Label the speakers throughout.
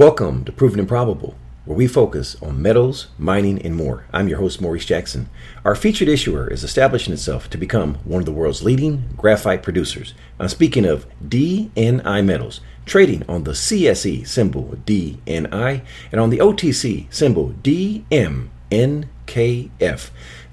Speaker 1: Welcome to Proven and Probable, where we focus on metals, mining, and more. I'm your host, Maurice Jackson. Our featured issuer is establishing itself to become one of the world's leading graphite producers. I'm speaking of DNI Metals, trading on the CSE symbol DNI and on the OTC symbol DMNKF.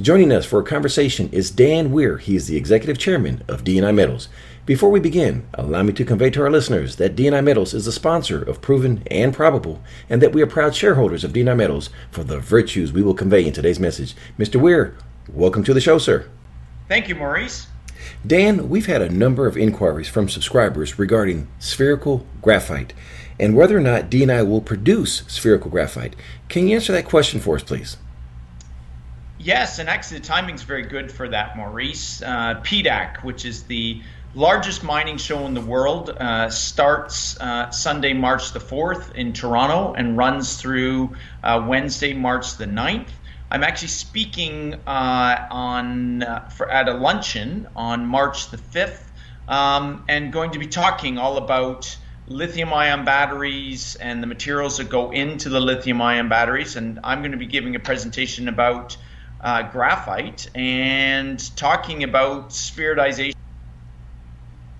Speaker 1: Joining us for a conversation is Dan Weir. He is the executive chairman of DNI Metals. Before we begin, allow me to convey to our listeners that DNI Metals is a sponsor of Proven and Probable, and that we are proud shareholders of DNI Metals for the virtues we will convey in today's message. Mr. Weir, welcome to the show, sir.
Speaker 2: Thank you, Maurice.
Speaker 1: Dan, we've had a number of inquiries from subscribers regarding spherical graphite and whether or not DNI will produce spherical graphite. Can you answer that question for us, please?
Speaker 2: Yes, and actually the timing's very good for that, Maurice. Uh, PDAC, which is the largest mining show in the world uh, starts uh, Sunday, March the 4th in Toronto and runs through uh, Wednesday, March the 9th. I'm actually speaking uh, on uh, for, at a luncheon on March the 5th um, and going to be talking all about lithium ion batteries and the materials that go into the lithium ion batteries. And I'm going to be giving a presentation about uh, graphite and talking about spheritization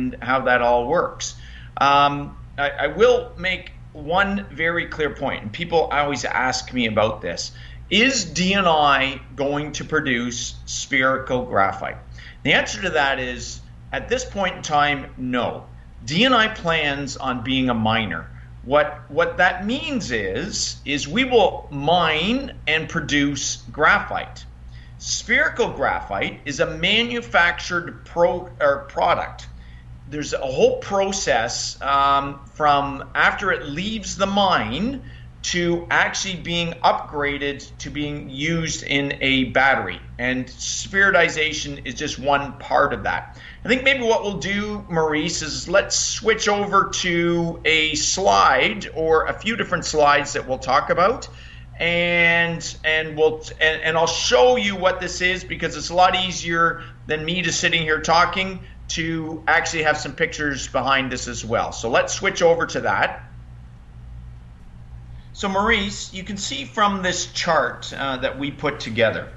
Speaker 2: and how that all works. Um, I, I will make one very clear point, and people always ask me about this. Is DNI going to produce spherical graphite? The answer to that is at this point in time, no. DNI plans on being a miner. What what that means is is we will mine and produce graphite. Spherical graphite is a manufactured pro, or product there's a whole process um, from after it leaves the mine to actually being upgraded to being used in a battery. And spheritization is just one part of that. I think maybe what we'll do, Maurice, is let's switch over to a slide or a few different slides that we'll talk about. And and we'll and, and I'll show you what this is because it's a lot easier than me just sitting here talking to actually have some pictures behind this as well. So let's switch over to that. So Maurice, you can see from this chart uh, that we put together,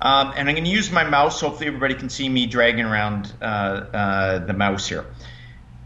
Speaker 2: um, and I'm going to use my mouse. Hopefully everybody can see me dragging around uh, uh, the mouse here.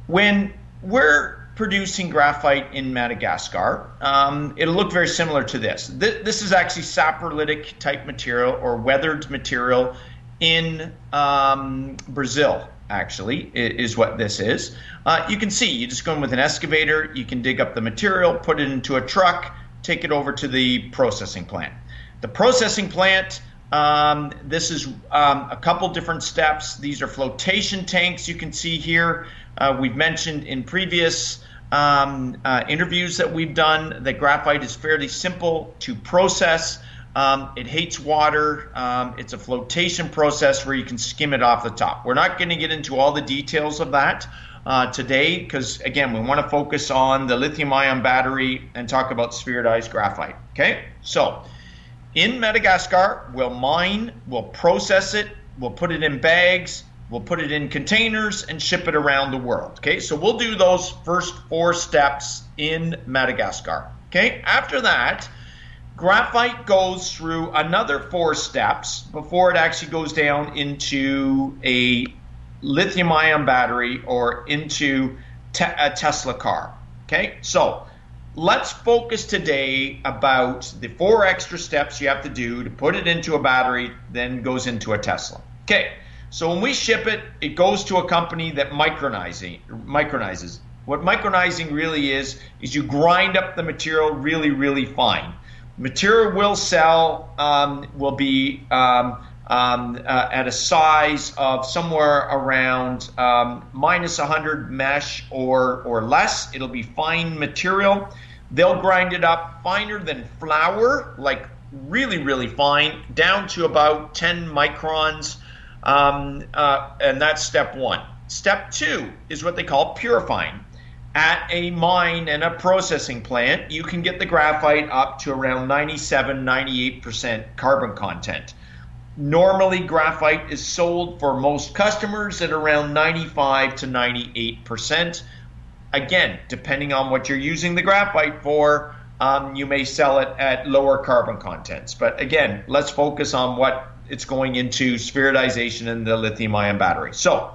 Speaker 2: When we're producing graphite in Madagascar, um, it'll look very similar to this. Th this is actually saprolitic type material or weathered material in um, Brazil actually, is what this is. Uh, you can see, you just go in with an excavator, you can dig up the material, put it into a truck, take it over to the processing plant. The processing plant, um, this is um, a couple different steps. These are flotation tanks you can see here. Uh, we've mentioned in previous um, uh, interviews that we've done that graphite is fairly simple to process. Um, it hates water. Um, it's a flotation process where you can skim it off the top. We're not going to get into all the details of that uh, today because, again, we want to focus on the lithium ion battery and talk about spheritized graphite. Okay? So, in Madagascar, we'll mine, we'll process it, we'll put it in bags, we'll put it in containers and ship it around the world. Okay? So, we'll do those first four steps in Madagascar. Okay? After that, Graphite goes through another four steps before it actually goes down into a lithium ion battery or into te- a Tesla car. Okay, so let's focus today about the four extra steps you have to do to put it into a battery, then goes into a Tesla. Okay, so when we ship it, it goes to a company that micronizing, micronizes. What micronizing really is, is you grind up the material really, really fine. Material will sell um, will be um, um, uh, at a size of somewhere around um, minus 100 mesh or, or less. It'll be fine material. They'll grind it up finer than flour, like really, really fine, down to about 10 microns. Um, uh, and that's step one. Step two is what they call purifying at a mine and a processing plant, you can get the graphite up to around 97, 98% carbon content. Normally, graphite is sold for most customers at around 95 to 98%. again, depending on what you're using the graphite for, um, you may sell it at lower carbon contents. But again, let's focus on what it's going into spheritization in the lithium ion battery. So,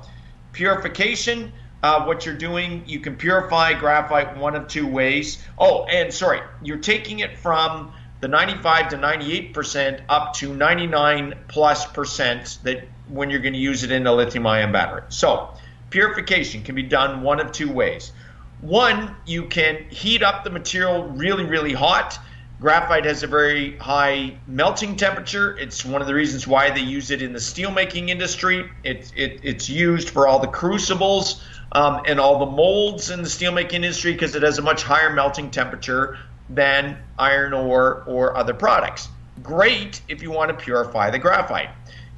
Speaker 2: purification. Uh, what you're doing, you can purify graphite one of two ways. Oh, and sorry, you're taking it from the 95 to 98 percent up to 99 plus percent that when you're going to use it in a lithium ion battery. So, purification can be done one of two ways. One, you can heat up the material really, really hot. Graphite has a very high melting temperature. It's one of the reasons why they use it in the steelmaking industry. It, it, it's used for all the crucibles um, and all the molds in the steelmaking industry because it has a much higher melting temperature than iron ore or other products. Great if you want to purify the graphite.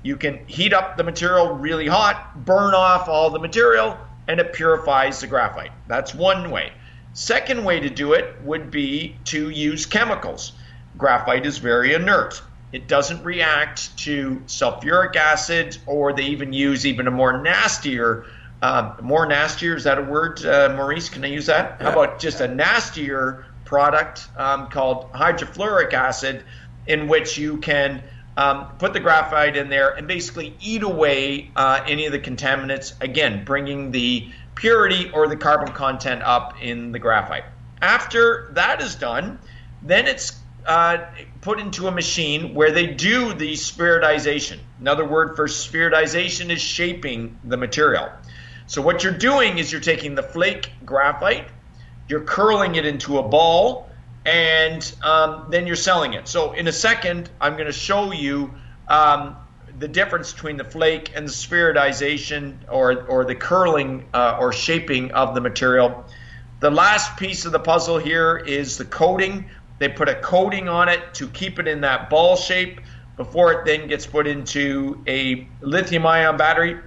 Speaker 2: You can heat up the material really hot, burn off all the material, and it purifies the graphite. That's one way. Second way to do it would be to use chemicals. Graphite is very inert. It doesn't react to sulfuric acid, or they even use even a more nastier, uh, more nastier. Is that a word, uh, Maurice? Can I use that? Yeah. How about just a nastier product um, called hydrofluoric acid, in which you can um, put the graphite in there and basically eat away uh, any of the contaminants, again, bringing the purity or the carbon content up in the graphite. After that is done, then it's uh, put into a machine where they do the spheritization. Another word for spheritization is shaping the material. So, what you're doing is you're taking the flake graphite, you're curling it into a ball, and um, then you're selling it. So in a second, I'm going to show you um, the difference between the flake and the spheritization or, or the curling uh, or shaping of the material. The last piece of the puzzle here is the coating. They put a coating on it to keep it in that ball shape before it then gets put into a lithium ion battery.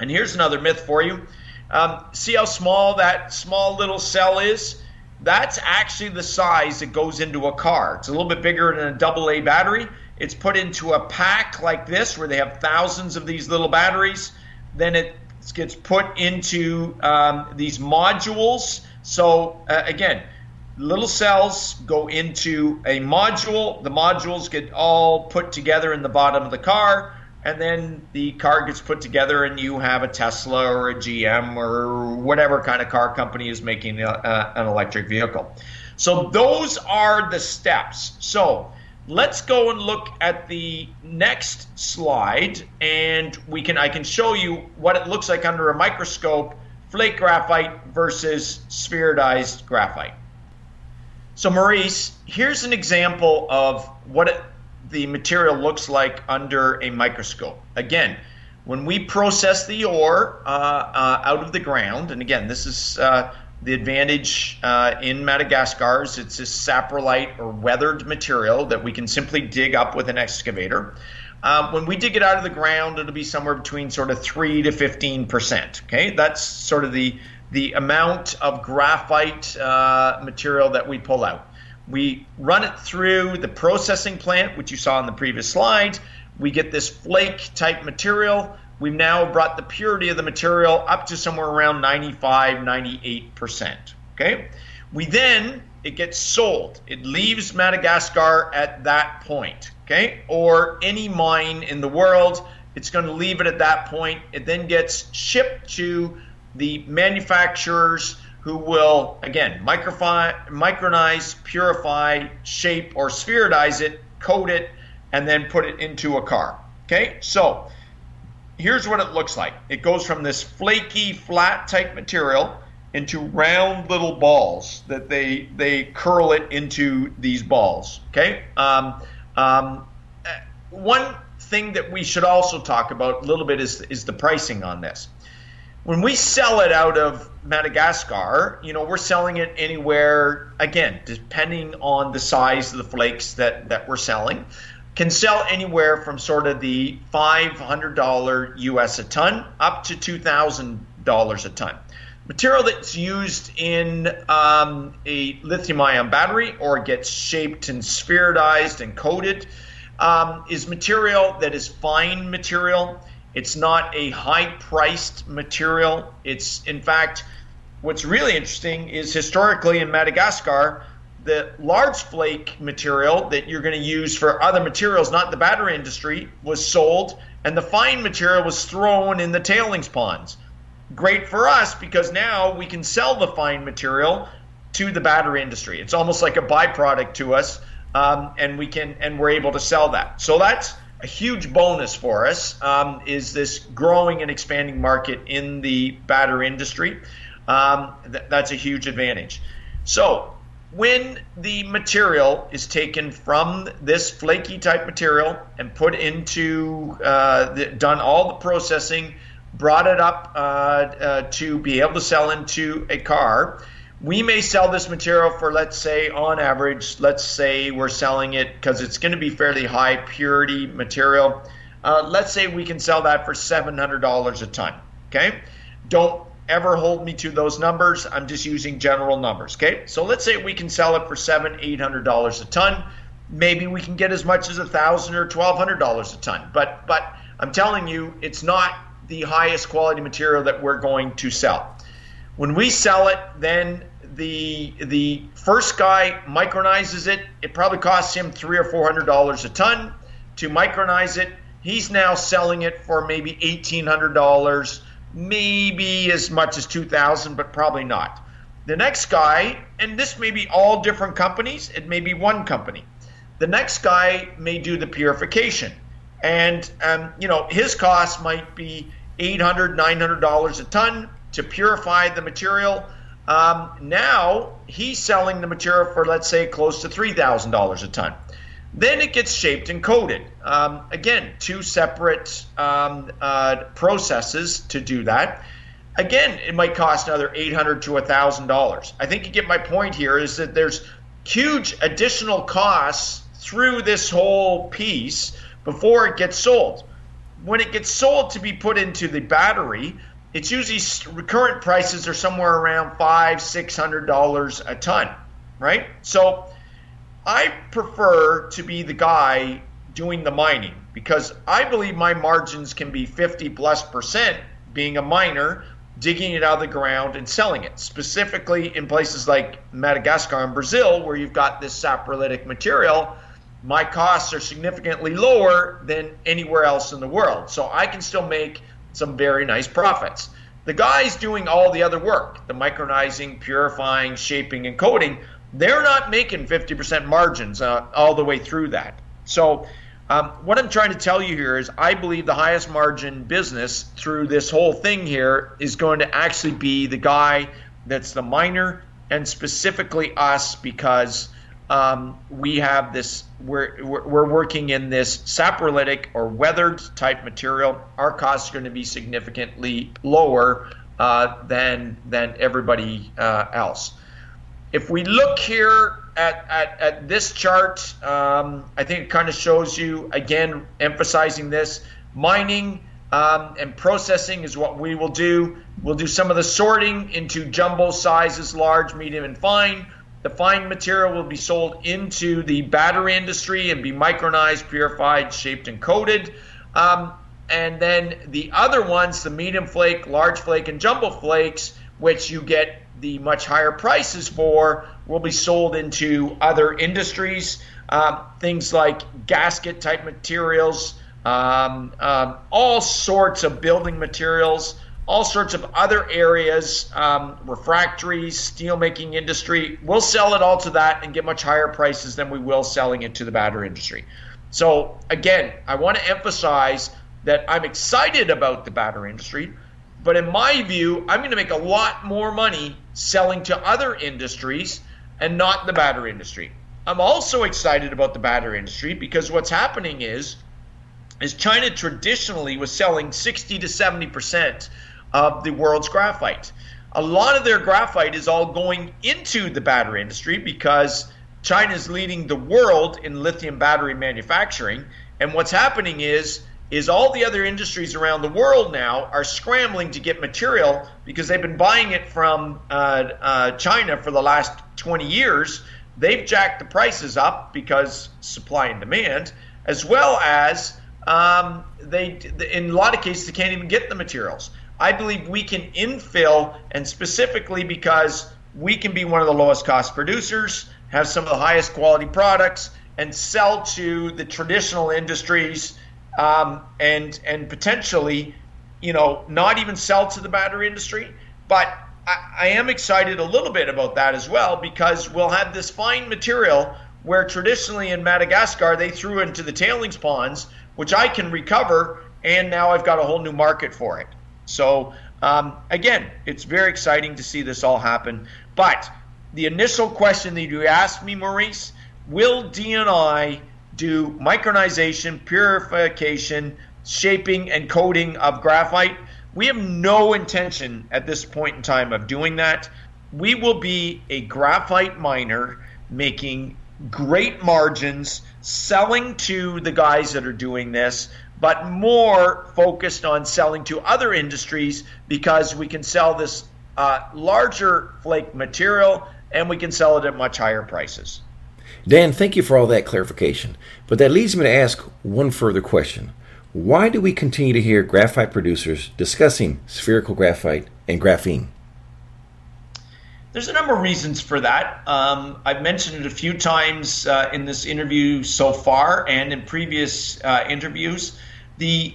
Speaker 2: And here's another myth for you. Um, see how small that small little cell is? That's actually the size that goes into a car. It's a little bit bigger than a double A battery. It's put into a pack like this where they have thousands of these little batteries. Then it gets put into um, these modules. So, uh, again, little cells go into a module. The modules get all put together in the bottom of the car and then the car gets put together and you have a Tesla or a GM or whatever kind of car company is making a, a, an electric vehicle. So those are the steps. So let's go and look at the next slide and we can I can show you what it looks like under a microscope flake graphite versus spheritized graphite. So Maurice, here's an example of what it the material looks like under a microscope. Again, when we process the ore uh, uh, out of the ground, and again, this is uh, the advantage uh, in Madagascar is it's this saprolite or weathered material that we can simply dig up with an excavator. Uh, when we dig it out of the ground, it'll be somewhere between sort of three to fifteen percent. Okay, that's sort of the the amount of graphite uh, material that we pull out. We run it through the processing plant, which you saw in the previous slide. We get this flake type material. We've now brought the purity of the material up to somewhere around 95, 98%. Okay. We then, it gets sold. It leaves Madagascar at that point. Okay. Or any mine in the world, it's going to leave it at that point. It then gets shipped to the manufacturers who will, again, micronize, purify, shape, or spheritize it, coat it, and then put it into a car. Okay, so here's what it looks like it goes from this flaky, flat type material into round little balls that they they curl it into these balls. Okay. Um, um, one thing that we should also talk about a little bit is is the pricing on this when we sell it out of Madagascar, you know, we're selling it anywhere, again, depending on the size of the flakes that, that we're selling, can sell anywhere from sort of the $500 US a ton up to $2,000 a ton. Material that's used in um, a lithium ion battery or gets shaped and spheritized and coated um, is material that is fine material it's not a high priced material. It's, in fact, what's really interesting is historically in Madagascar, the large flake material that you're going to use for other materials, not the battery industry, was sold, and the fine material was thrown in the tailings ponds. Great for us because now we can sell the fine material to the battery industry. It's almost like a byproduct to us, um, and we can and we're able to sell that. So that's a huge bonus for us. Um, is this growing and expanding market in the battery industry? Um, th- that's a huge advantage. So when the material is taken from this flaky type material and put into uh, the, done all the processing, brought it up uh, uh, to be able to sell into a car we may sell this material for let's say on average let's say we're selling it because it's going to be fairly high purity material. Uh, let's say we can sell that for $700 a ton okay? Don't ever hold me to those numbers. I'm just using general numbers okay? So let's say we can sell it for seven eight hundred dollars a ton. Maybe we can get as much as a thousand or twelve hundred dollars a ton. But but i'm telling you it's not the highest quality material that we're going to sell. When we sell it, then the the first guy micronizes it. It probably costs him three or four hundred dollars a ton to micronize it. He's now selling it for maybe eighteen hundred dollars, maybe as much as two thousand, but probably not. The next guy, and this may be all different companies. It may be one company. The next guy may do the purification, and um, you know his cost might be eight hundred, nine hundred dollars a ton to purify the material um, now he's selling the material for, let's say, close to $3,000 a ton. Then it gets shaped and coated. Um, again, two separate um, uh, processes to do that. Again, it might cost another $800 to $1,000. I think you get my point here is that there's huge additional costs through this whole piece before it gets sold. When it gets sold to be put into the battery, it's usually current prices are somewhere around five, six hundred dollars a ton, right? So I prefer to be the guy doing the mining because I believe my margins can be 50 plus percent being a miner, digging it out of the ground and selling it, specifically in places like Madagascar and Brazil, where you've got this saprolitic material. My costs are significantly lower than anywhere else in the world. So I can still make some very nice profits. The guys doing all the other work, the micronizing, purifying, shaping, and coating, they're not making 50% margins uh, all the way through that. So, um, what I'm trying to tell you here is I believe the highest margin business through this whole thing here is going to actually be the guy that's the miner and specifically us because um, we have this we're, we're working in this saprolitic or weathered type material. Our costs are going to be significantly lower uh, than than everybody uh, else. If we look here at, at, at this chart um, i think it kind of shows you again emphasizing this mining um, and processing is what we will do. We'll do some of the sorting into jumbo sizes large medium and fine the fine material will be sold into the battery industry and be micronized, purified, shaped, and coated. Um, and then the other ones, the medium flake, large flake, and jumbo flakes, which you get the much higher prices for, will be sold into other industries. Um, things like gasket type materials, um, um, all sorts of building materials all sorts of other areas, um, refractories, steelmaking industry. We'll sell it all to that and get much higher prices than we will selling it to the battery industry. So, again, I want to emphasize that I'm excited about the battery industry, but in my view, I'm going to make a lot more money selling to other industries and not the battery industry. I'm also excited about the battery industry because what's happening is is China traditionally was selling 60 to 70 percent of the world's graphite. A lot of their graphite is all going into the battery industry because China is leading the world in lithium battery manufacturing. And what's happening is is all the other industries around the world now are scrambling to get material because they've been buying it from uh, uh, China for the last 20 years. They've jacked the prices up because supply and demand, as well as um, they, in a lot of cases, they can't even get the materials. I believe we can infill, and specifically because we can be one of the lowest cost producers, have some of the highest quality products, and sell to the traditional industries, um, and and potentially, you know, not even sell to the battery industry. But I, I am excited a little bit about that as well because we'll have this fine material where traditionally in Madagascar they threw into the tailings ponds, which I can recover, and now I've got a whole new market for it. So um, again, it's very exciting to see this all happen. But the initial question that you asked me, Maurice, will DNI do micronization, purification, shaping, and coating of graphite? We have no intention at this point in time of doing that. We will be a graphite miner making great margins, selling to the guys that are doing this, but more focused on selling to other industries because we can sell this uh, larger flake material and we can sell it at much higher prices.
Speaker 1: Dan, thank you for all that clarification. But that leads me to ask one further question. Why do we continue to hear graphite producers discussing spherical graphite and graphene?
Speaker 2: There's a number of reasons for that. Um, I've mentioned it a few times uh, in this interview so far and in previous uh, interviews. The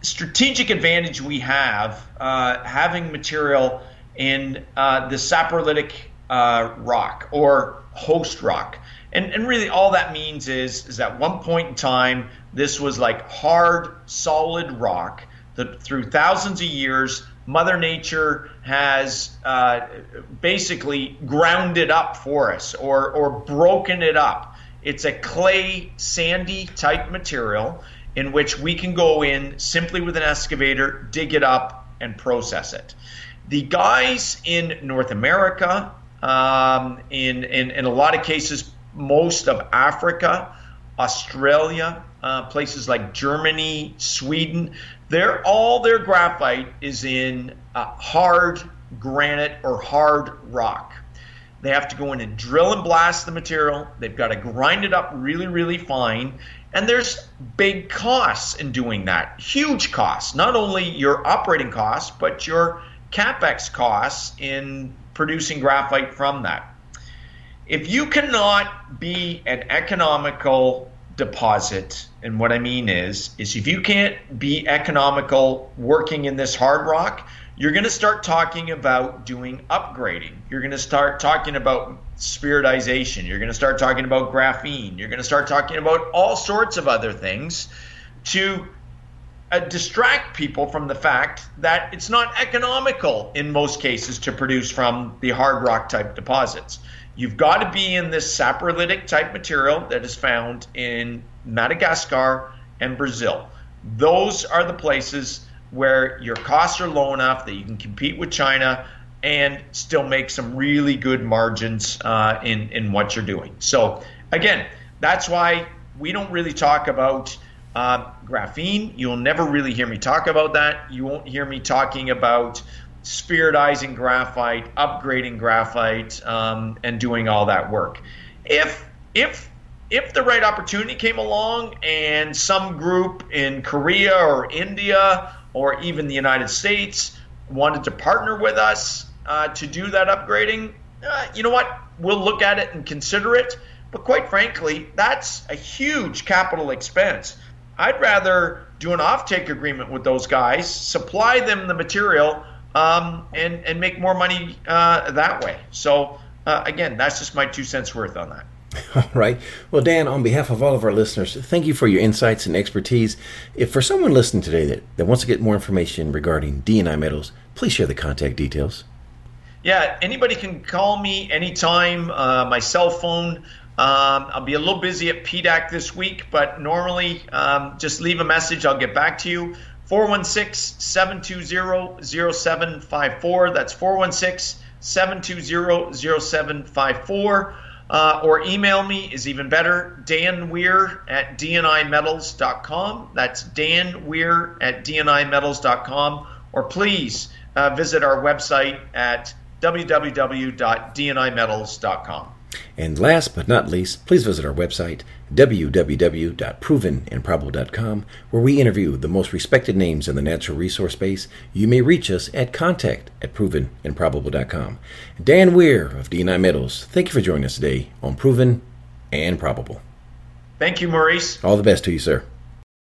Speaker 2: strategic advantage we have uh, having material in uh, the saprolitic uh, rock or host rock. And, and really, all that means is, is at one point in time, this was like hard, solid rock that through thousands of years, Mother Nature has uh, basically ground it up for us or, or broken it up. It's a clay, sandy type material in which we can go in simply with an excavator, dig it up, and process it. The guys in North America, um, in, in, in a lot of cases, most of Africa, Australia, uh, places like Germany, Sweden, they're, all their graphite is in uh, hard granite or hard rock. They have to go in and drill and blast the material. They've got to grind it up really, really fine. And there's big costs in doing that. Huge costs. Not only your operating costs, but your capex costs in producing graphite from that. If you cannot be an economical deposit, and what I mean is, is if you can't be economical working in this hard rock, you're going to start talking about doing upgrading. You're going to start talking about spheritization. You're going to start talking about graphene. You're going to start talking about all sorts of other things to uh, distract people from the fact that it's not economical in most cases to produce from the hard rock type deposits. You've got to be in this saprolitic type material that is found in Madagascar and Brazil. Those are the places where your costs are low enough that you can compete with China and still make some really good margins uh, in in what you're doing. So again, that's why we don't really talk about uh, graphene. You'll never really hear me talk about that. You won't hear me talking about spheritizing graphite, upgrading graphite, um, and doing all that work. If if if the right opportunity came along and some group in Korea or India or even the United States wanted to partner with us uh, to do that upgrading, uh, you know what? We'll look at it and consider it. But quite frankly, that's a huge capital expense. I'd rather do an offtake agreement with those guys, supply them the material, um, and and make more money uh, that way. So uh, again, that's just my two cents worth on that.
Speaker 1: All right. Well, Dan, on behalf of all of our listeners, thank you for your insights and expertise. If for someone listening today that, that wants to get more information regarding DNI metals, please share the contact details.
Speaker 2: Yeah, anybody can call me anytime. Uh, my cell phone. Um, I'll be a little busy at PDAC this week, but normally um, just leave a message. I'll get back to you. 416 720 0754. That's 416 720 0754. Uh, or email me is even better. Dan Weir at dnimetals.com. That's Dan Weir at dnimetals.com. Or please uh, visit our website at www.dnimetals.com.
Speaker 1: And last but not least, please visit our website, www.provenandprobable.com, where we interview the most respected names in the natural resource space. You may reach us at contact at provenandprobable.com. Dan Weir of DNI Metals, thank you for joining us today on Proven and Probable.
Speaker 2: Thank you, Maurice.
Speaker 1: All the best to you, sir.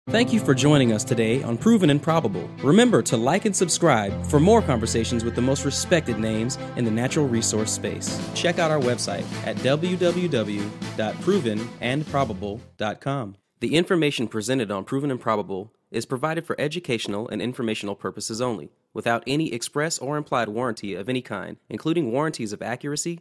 Speaker 3: Thank you for joining us today on Proven and Probable. Remember to like and subscribe for more conversations with the most respected names in the natural resource space. Check out our website at www.provenandprobable.com. The information presented on Proven and Probable is provided for educational and informational purposes only, without any express or implied warranty of any kind, including warranties of accuracy,